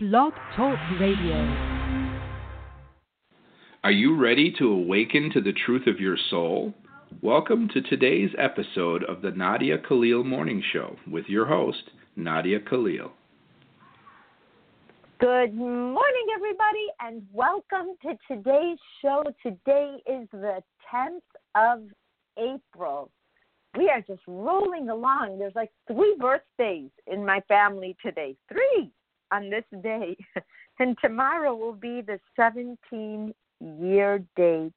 Blog Talk Radio. Are you ready to awaken to the truth of your soul? Welcome to today's episode of the Nadia Khalil Morning Show with your host, Nadia Khalil. Good morning, everybody, and welcome to today's show. Today is the 10th of April. We are just rolling along. There's like three birthdays in my family today. Three on this day. And tomorrow will be the 17 year date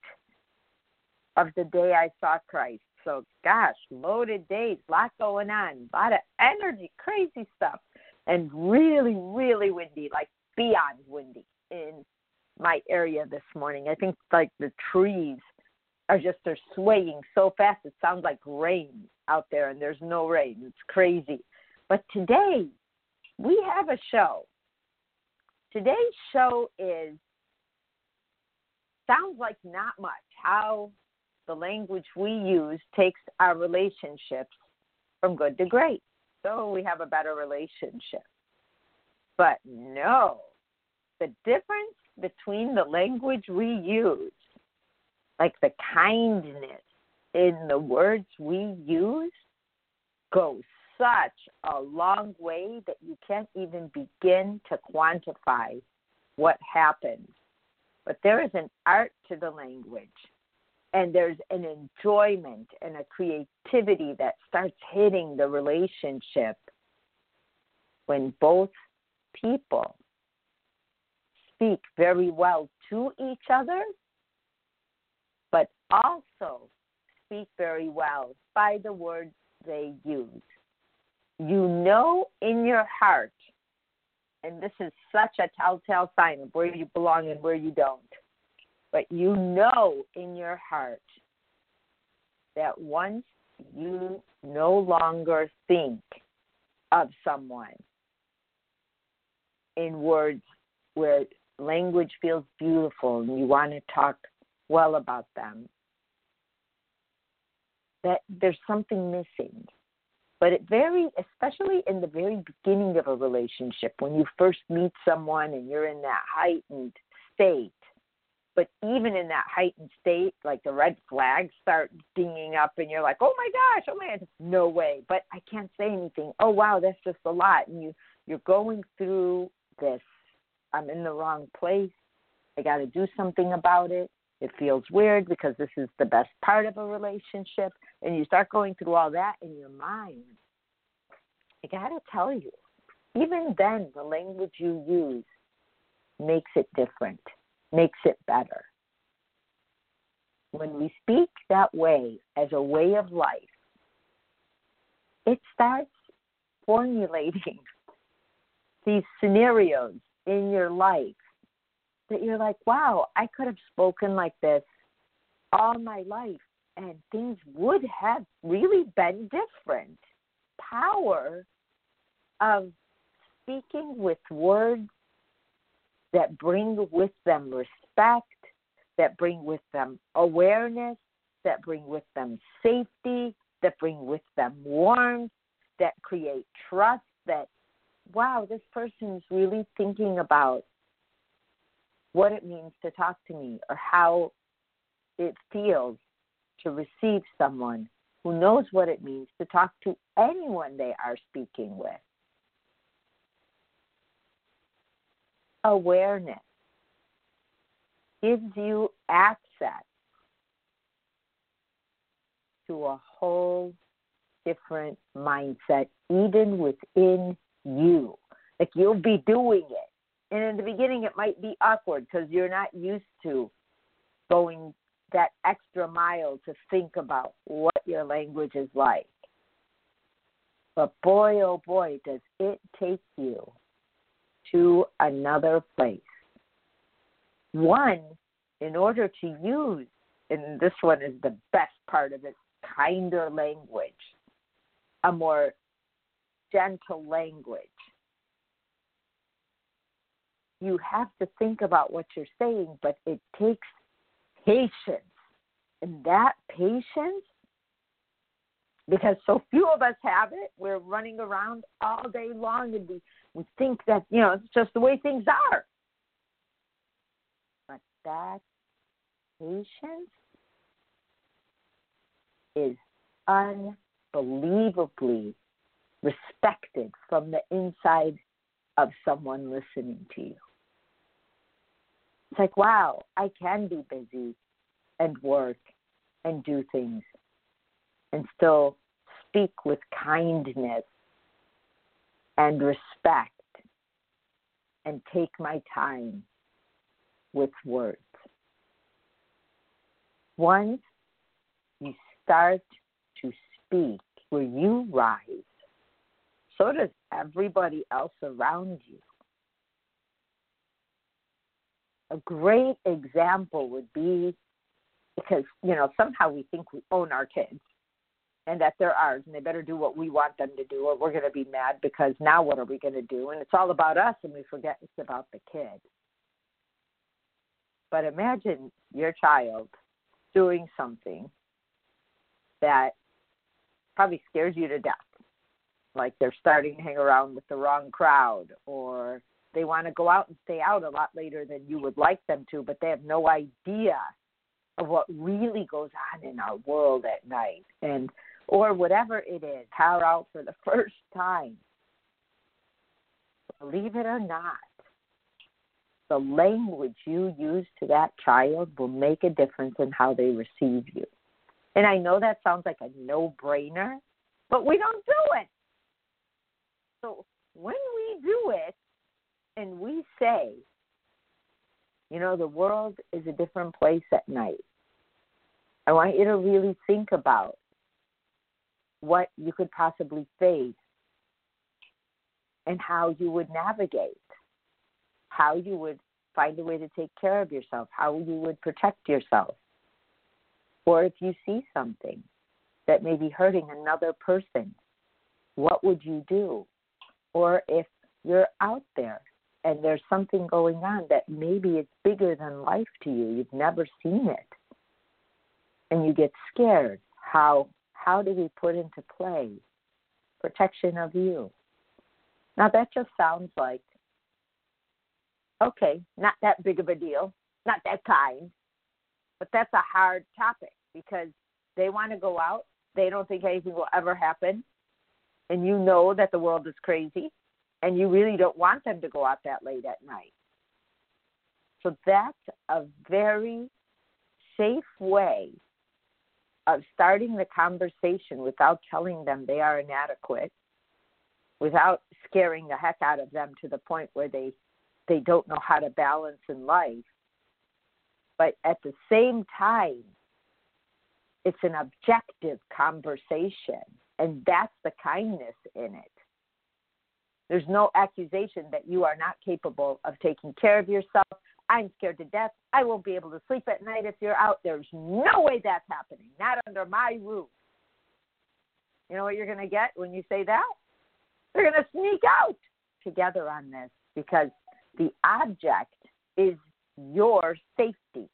of the day I saw Christ. So, gosh, loaded days, lot going on, a lot of energy, crazy stuff, and really, really windy, like beyond windy in my area this morning. I think like the trees are just they're swaying so fast it sounds like rain out there, and there's no rain. It's crazy. But today we have a show Today's show is sounds like not much how the language we use takes our relationships from good to great. So we have a better relationship. But no, the difference between the language we use, like the kindness in the words we use, goes such a long way that you can't even begin to quantify what happens. But there is an art to the language, and there's an enjoyment and a creativity that starts hitting the relationship when both people speak very well to each other, but also speak very well by the words they use you know in your heart, and this is such a telltale sign of where you belong and where you don't, but you know in your heart that once you no longer think of someone in words where language feels beautiful and you want to talk well about them, that there's something missing but it very, especially in the very beginning of a relationship, when you first meet someone and you're in that heightened state, but even in that heightened state, like the red flags start dinging up, and you're like, "Oh my gosh, oh my, no way!" But I can't say anything. Oh wow, that's just a lot, and you you're going through this. I'm in the wrong place. I got to do something about it. It feels weird because this is the best part of a relationship. And you start going through all that in your mind. I got to tell you, even then, the language you use makes it different, makes it better. When we speak that way as a way of life, it starts formulating these scenarios in your life that you're like, wow, I could have spoken like this all my life and things would have really been different. Power of speaking with words that bring with them respect, that bring with them awareness, that bring with them safety, that bring with them warmth, that create trust that, wow, this person is really thinking about what it means to talk to me or how it feels to receive someone who knows what it means to talk to anyone they are speaking with. Awareness gives you access to a whole different mindset, even within you. Like you'll be doing it and in the beginning, it might be awkward because you're not used to going that extra mile to think about what your language is like. But boy, oh boy, does it take you to another place. One, in order to use, and this one is the best part of it, kinder language, a more gentle language you have to think about what you're saying, but it takes patience. And that patience because so few of us have it. We're running around all day long and we, we think that, you know, it's just the way things are. But that patience is unbelievably respected from the inside of someone listening to you. It's like, wow, I can be busy and work and do things and still speak with kindness and respect and take my time with words. Once you start to speak where you rise, so does everybody else around you. A great example would be because, you know, somehow we think we own our kids and that they're ours and they better do what we want them to do or we're going to be mad because now what are we going to do? And it's all about us and we forget it's about the kid. But imagine your child doing something that probably scares you to death. Like they're starting to hang around with the wrong crowd or they want to go out and stay out a lot later than you would like them to, but they have no idea of what really goes on in our world at night and or whatever it is, power out for the first time. Believe it or not, the language you use to that child will make a difference in how they receive you. And I know that sounds like a no brainer, but we don't do it. So when we do it and we say, you know, the world is a different place at night, I want you to really think about what you could possibly face and how you would navigate, how you would find a way to take care of yourself, how you would protect yourself. Or if you see something that may be hurting another person, what would you do? Or if you're out there and there's something going on that maybe it's bigger than life to you, you've never seen it, and you get scared, how how do we put into play protection of you? Now that just sounds like okay, not that big of a deal, not that kind, but that's a hard topic because they want to go out, they don't think anything will ever happen, and you know that the world is crazy, and you really don't want them to go out that late at night. So that's a very safe way of starting the conversation without telling them they are inadequate, without scaring the heck out of them to the point where they they don't know how to balance in life. But at the same time, it's an objective conversation, and that's the kindness in it. There's no accusation that you are not capable of taking care of yourself, I'm scared to death. I won't be able to sleep at night if you're out. There's no way that's happening. Not under my roof. You know what you're going to get when you say that? They're going to sneak out together on this because the object is your safety.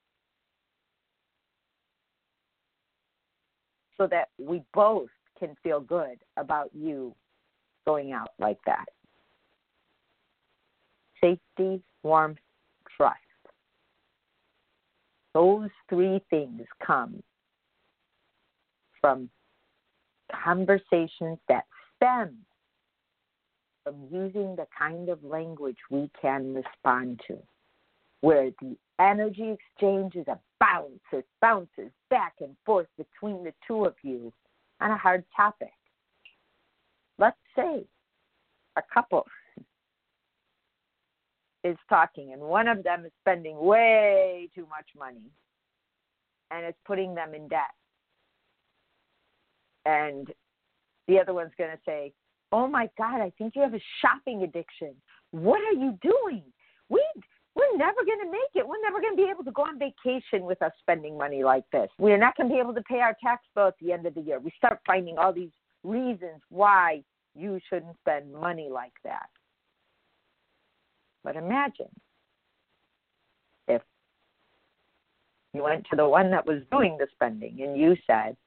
So that we both can feel good about you going out like that. Safety, warmth, trust. Those three things come from conversations that stem from using the kind of language we can respond to, where the energy exchange is a bounce, it bounces back and forth between the two of you on a hard topic. Let's say a couple is talking, and one of them is spending way too much money and it's putting them in debt. And the other one's going to say, Oh my God, I think you have a shopping addiction. What are you doing? We, we're never going to make it. We're never going to be able to go on vacation with us spending money like this. We're not going to be able to pay our tax bill at the end of the year. We start finding all these reasons why you shouldn't spend money like that. But imagine if you went to the one that was doing the spending and you said,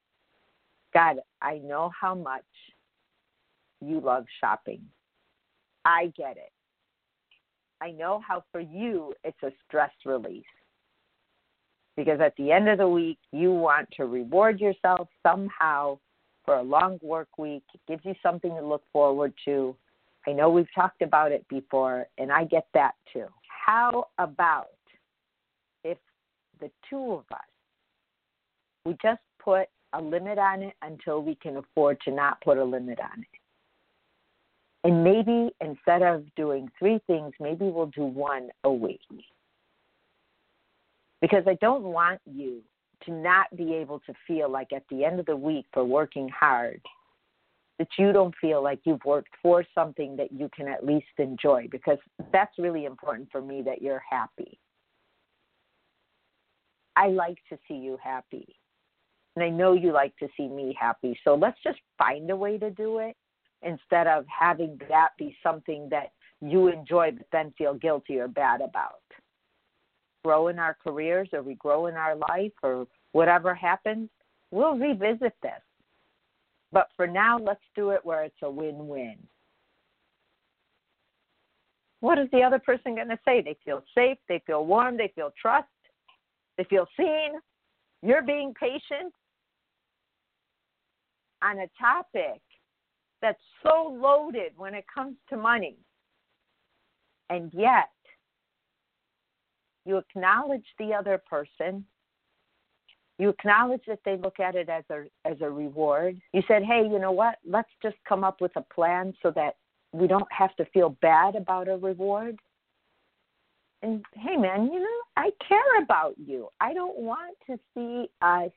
God, I know how much you love shopping. I get it. I know how for you it's a stress release. Because at the end of the week, you want to reward yourself somehow for a long work week. It gives you something to look forward to. I know we've talked about it before, and I get that too. How about if the two of us, we just put a limit on it until we can afford to not put a limit on it? And maybe instead of doing three things, maybe we'll do one a week. Because I don't want you to not be able to feel like at the end of the week for working hard that you don't feel like you've worked for something that you can at least enjoy because that's really important for me that you're happy. I like to see you happy. And I know you like to see me happy. So let's just find a way to do it instead of having that be something that you enjoy but then feel guilty or bad about. Grow in our careers or we grow in our life or whatever happens, we'll revisit this. But for now, let's do it where it's a win win. What is the other person going to say? They feel safe, they feel warm, they feel trust, they feel seen. You're being patient on a topic that's so loaded when it comes to money. And yet, you acknowledge the other person. You acknowledge that they look at it as a as a reward. You said, "Hey, you know what? Let's just come up with a plan so that we don't have to feel bad about a reward." And hey, man, you know, I care about you. I don't want to see us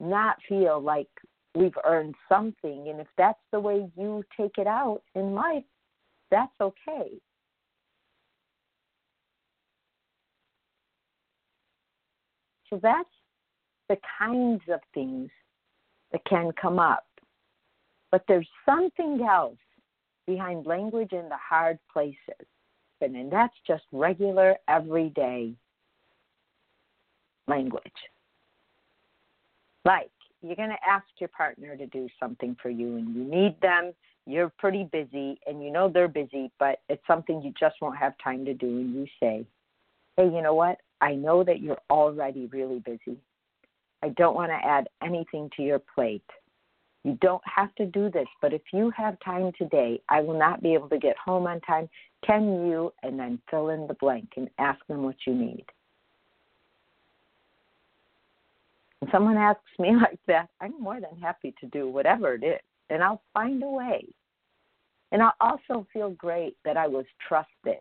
not feel like we've earned something. And if that's the way you take it out in life, that's okay. So that's the kinds of things that can come up. But there's something else behind language in the hard places. And that's just regular, everyday language. Like, you're going to ask your partner to do something for you and you need them. You're pretty busy and you know they're busy, but it's something you just won't have time to do. And you say, hey, you know what? I know that you're already really busy. I don't want to add anything to your plate. You don't have to do this, but if you have time today, I will not be able to get home on time. Can you? And then fill in the blank and ask them what you need. When someone asks me like that, I'm more than happy to do whatever it is, and I'll find a way. And I'll also feel great that I was trusted.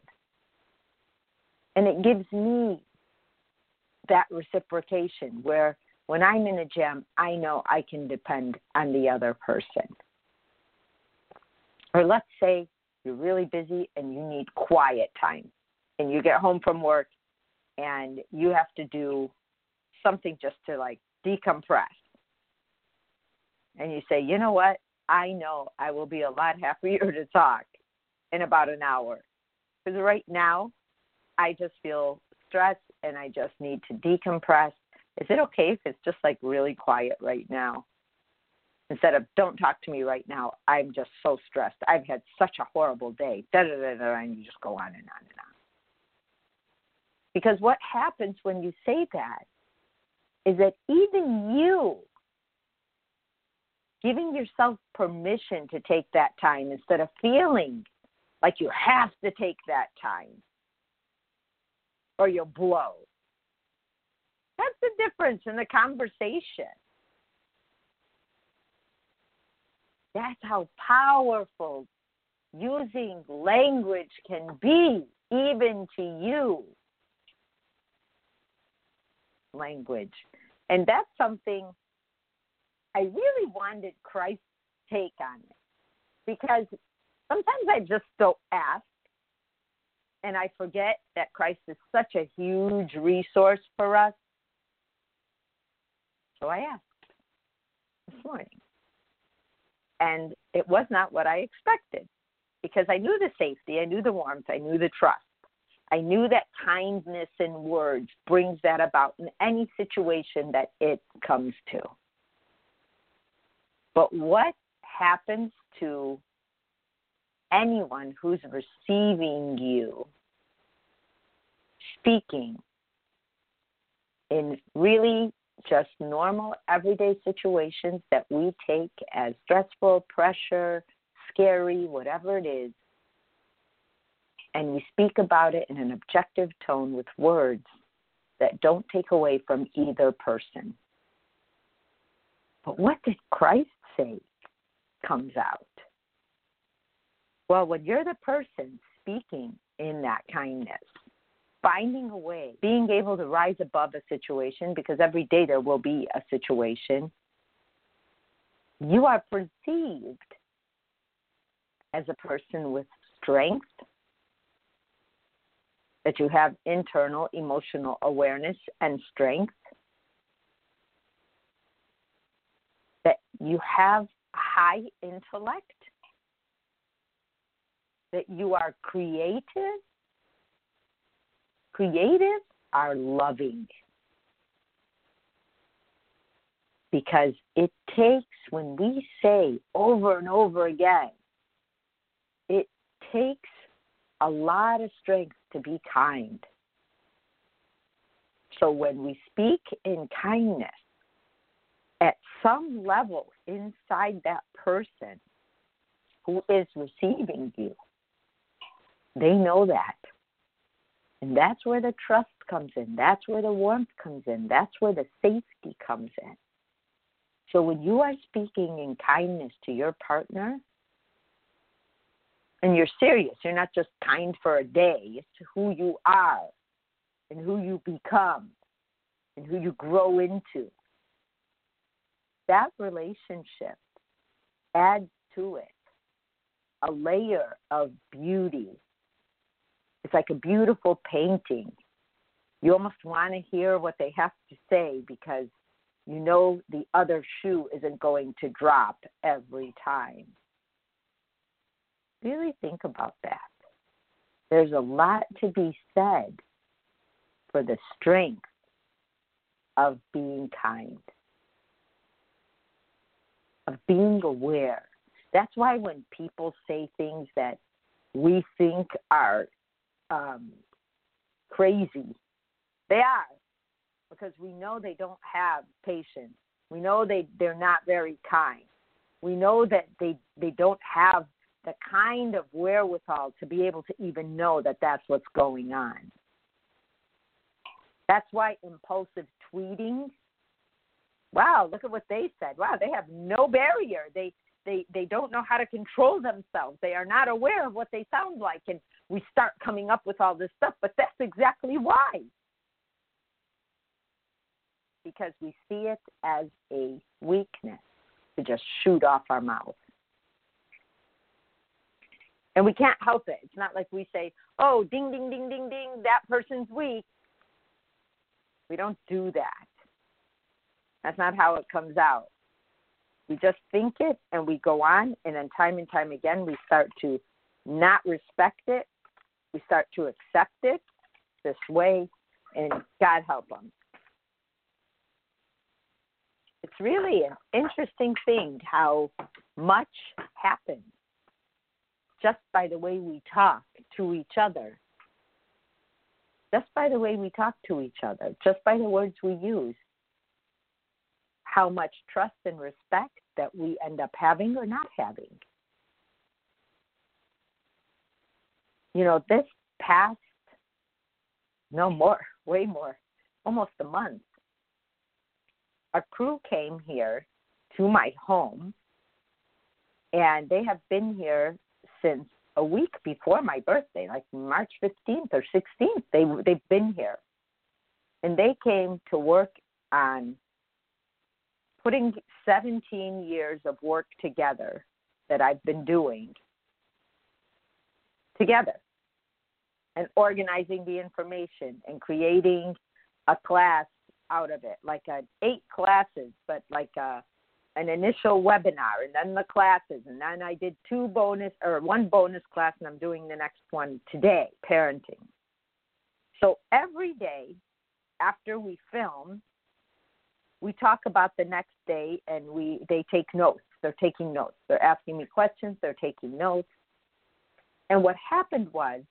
And it gives me that reciprocation where when I'm in a jam, I know I can depend on the other person. Or let's say you're really busy and you need quiet time, and you get home from work and you have to do something just to like decompress. And you say, you know what? I know I will be a lot happier to talk in about an hour. Because right now, I just feel stressed and I just need to decompress. Is it okay if it's just like really quiet right now? Instead of don't talk to me right now, I'm just so stressed. I've had such a horrible day. Da da da da, and you just go on and on and on. Because what happens when you say that is that even you giving yourself permission to take that time instead of feeling like you have to take that time or you'll blow. That's the difference in the conversation. That's how powerful using language can be, even to you. Language. And that's something I really wanted Christ's take on it. Because sometimes I just don't ask and I forget that Christ is such a huge resource for us. So I asked this morning. And it was not what I expected because I knew the safety, I knew the warmth, I knew the trust. I knew that kindness in words brings that about in any situation that it comes to. But what happens to anyone who's receiving you speaking in really just normal everyday situations that we take as stressful, pressure, scary, whatever it is, and we speak about it in an objective tone with words that don't take away from either person. But what did Christ say comes out? Well, when you're the person speaking in that kindness, finding a way, being able to rise above a situation, because every day there will be a situation, you are perceived as a person with strength, that you have internal emotional awareness and strength, that you have high intellect, that you are creative. Creative are loving. Because it takes, when we say over and over again, it takes a lot of strength to be kind. So when we speak in kindness, at some level inside that person who is receiving you, they know that. And that's where the trust comes in. That's where the warmth comes in. That's where the safety comes in. So when you are speaking in kindness to your partner, and you're serious. You're not just kind for a day. It's who you are and who you become and who you grow into. That relationship adds to it a layer of beauty. It's like a beautiful painting. You almost want to hear what they have to say because you know the other shoe isn't going to drop every time. Really think about that. There's a lot to be said for the strength of being kind, of being aware. That's why when people say things that we think are um, crazy, they are because we know they don't have patience. We know they, they're not very kind. We know that they, they don't have the kind of wherewithal to be able to even know that that's what's going on. That's why impulsive tweeting. Wow, look at what they said. Wow, they have no barrier. They they they don't know how to control themselves. They are not aware of what they sound like and we start coming up with all this stuff, but that's exactly why. Because we see it as a weakness to just shoot off our mouth. And we can't help it. It's not like we say, oh, ding, ding, ding, ding, ding, that person's weak. We don't do that. That's not how it comes out. We just think it and we go on, and then time and time again, we start to not respect it. We start to accept it this way, and God help them. It's really an interesting thing how much happens just by the way we talk to each other. Just by the way we talk to each other, just by the words we use, how much trust and respect that we end up having or not having. You know, this past, no more, way more, almost a month, a crew came here to my home and they have been here since a week before my birthday, like March 15th or 16th. They they've been here, and they came to work on putting 17 years of work together that I've been doing together and organizing the information and creating a class out of it, like a, eight classes, but like a an initial webinar and then the classes and then I did two bonus or one bonus class and I'm doing the next one today, parenting. So every day after we film, we talk about the next day and we they take notes. They're taking notes. They're asking me questions, they're taking notes. And what happened was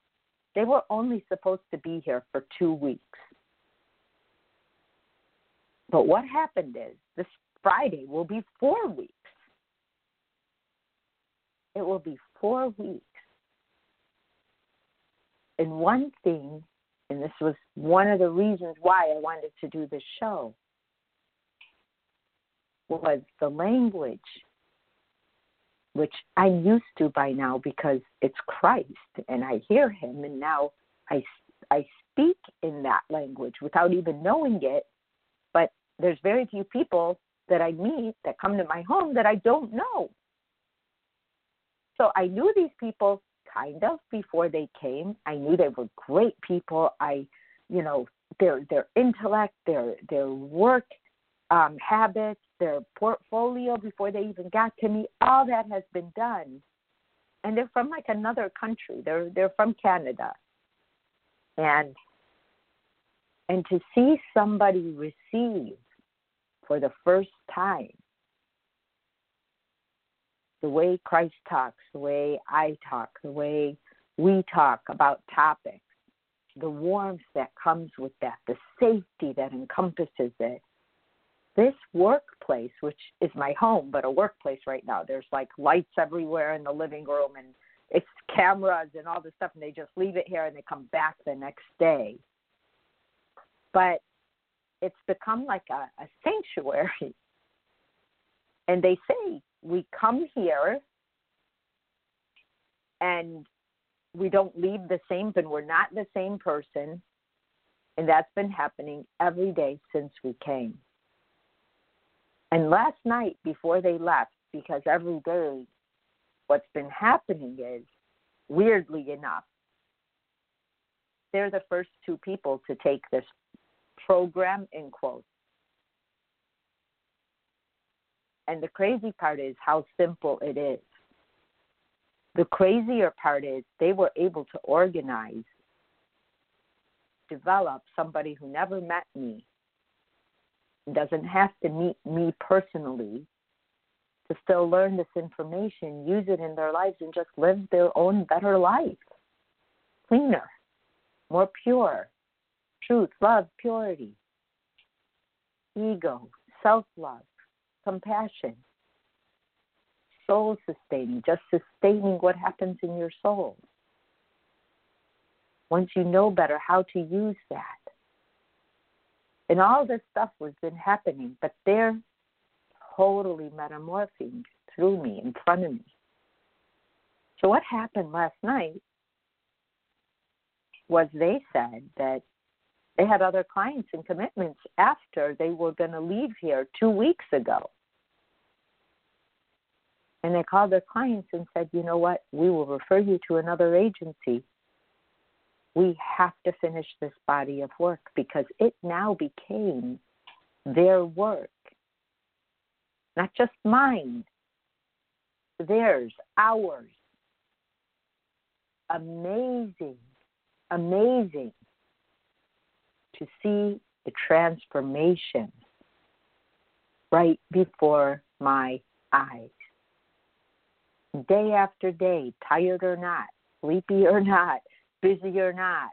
they were only supposed to be here for 2 weeks. But what happened is this Friday will be 4 weeks. It will be 4 weeks. And one thing, and this was one of the reasons why I wanted to do this show, was the language, which I'm used to by now because it's Christ and I hear Him, and now I, I speak in that language without even knowing it. But there's very few people that I meet that come to my home that I don't know. So I knew these people kind of before they came. I knew they were great people. I, you know, their their intellect, their their work um, habits, their portfolio before they even got to me. All that has been done, and they're from like another country. They're they're from Canada, and and to see somebody receive for the first time the way Christ talks, the way I talk, the way we talk about topics, the warmth that comes with that, the safety that encompasses it. This workplace, which is my home, but a workplace right now, there's like lights everywhere in the living room and it's cameras and all this stuff, and they just leave it here and they come back the next day. But it's become like a, a sanctuary. And they say we come here and we don't leave the same, but we're not the same person. And that's been happening every day since we came. And last night, before they left, because every day what's been happening is, weirdly enough, they're the first two people to take this program in quotes And the crazy part is how simple it is. The crazier part is they were able to organize, develop somebody who never met me, doesn't have to meet me personally, to still learn this information, use it in their lives, and just live their own better life. Cleaner, more pure, truth, love, purity, ego, self love, compassion, soul sustaining, just sustaining what happens in your soul. Once you know better how to use that. And all this stuff was been happening, but they're totally metamorphing through me, in front of me. So what happened last night was they said that they had other clients and commitments after they were going to leave here two weeks ago. And they called their clients and said, you know what, we will refer you to another agency. We have to finish this body of work because it now became their work, not just mine, theirs, ours. Amazing, amazing to see the transformation right before my eyes day after day, tired or not, sleepy or not, busy or not.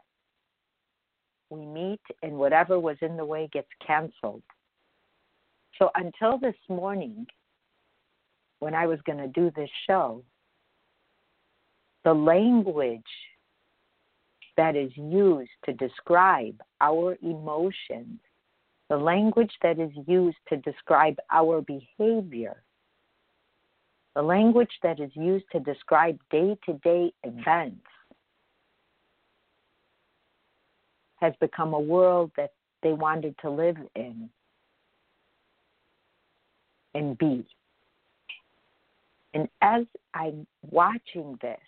We meet, and whatever was in the way gets canceled. So until this morning, when I was going to do this show, the language that is used to describe our emotions, the language that is used to describe our behavior, the language that is used to describe day to day events has become a world that they wanted to live in and be. And as I'm watching this,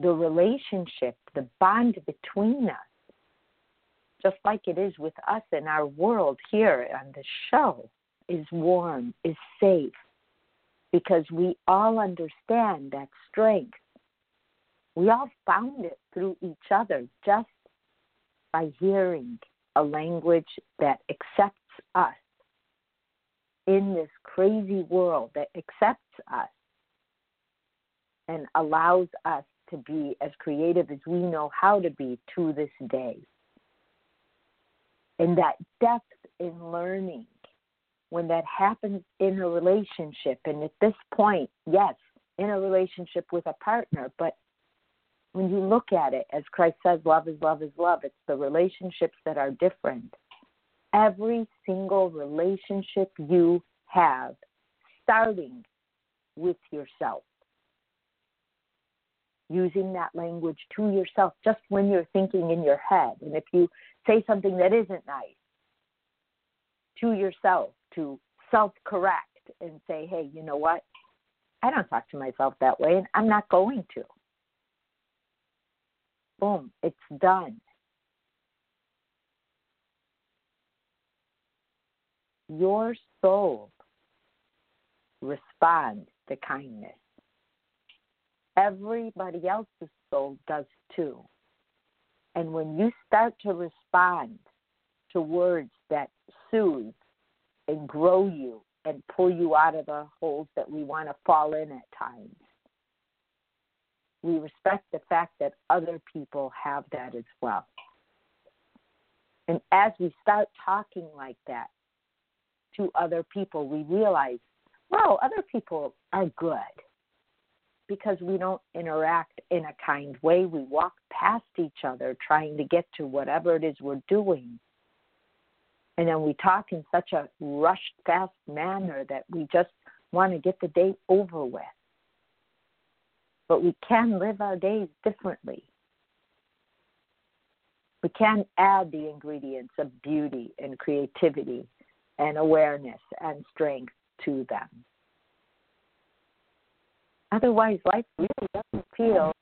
the relationship, the bond between us, just like it is with us in our world here on the show, is warm, is safe, because we all understand that strength. We all found it through each other just by hearing a language that accepts us in this crazy world, that accepts us and allows us to be as creative as we know how to be to this day. And that depth in learning, when that happens in a relationship, and at this point, yes, in a relationship with a partner, but when you look at it, as Christ says, love is love is love, it's the relationships that are different. Every single relationship you have, starting with yourself using that language to yourself just when you're thinking in your head. And if you say something that isn't nice to yourself, to self correct and say, hey, you know what? I don't talk to myself that way, and I'm not going to. Boom, it's done. Your soul responds to kindness everybody else's soul does too. And when you start to respond to words that soothe and grow you and pull you out of the holes that we want to fall in at times, we respect the fact that other people have that as well. And as we start talking like that to other people, we realize, wow, other people are good because we don't interact in a kind way. We walk past each other trying to get to whatever it is we're doing. And then we talk in such a rushed, fast manner that we just want to get the day over with. But we can live our days differently. We can add the ingredients of beauty and creativity and awareness and strength to them. Otherwise, life really doesn't feel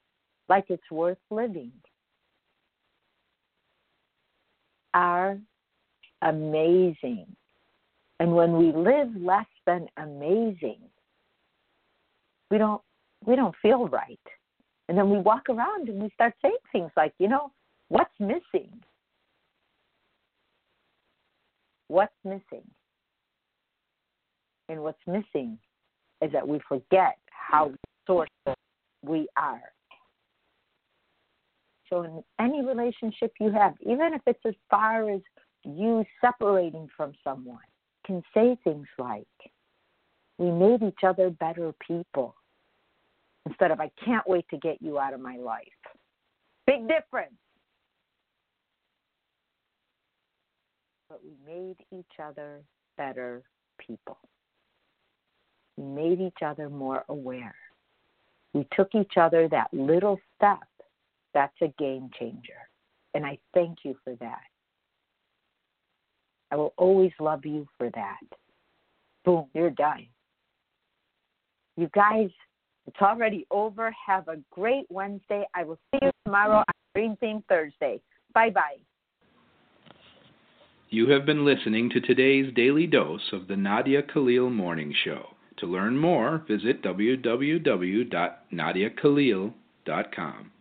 like it's worth living. Are amazing. And when we live less than amazing, we don't we don't feel right. And then we walk around and we start saying things like, you know, what's missing? What's missing? And what's missing is that we forget how resourceful we are. So, in any relationship you have, even if it's as far as you separating from someone, can say things like, We made each other better people, instead of, I can't wait to get you out of my life. Big difference. But we made each other better people. We made each other more aware. We took each other that little step. That's a game changer. And I thank you for that. I will always love you for that. Boom, you're done. You guys, it's already over. Have a great Wednesday. I will see you tomorrow on Dream Theme Thursday. Bye bye. You have been listening to today's daily dose of the Nadia Khalil Morning Show. To learn more, visit www.nadiakhalil.com.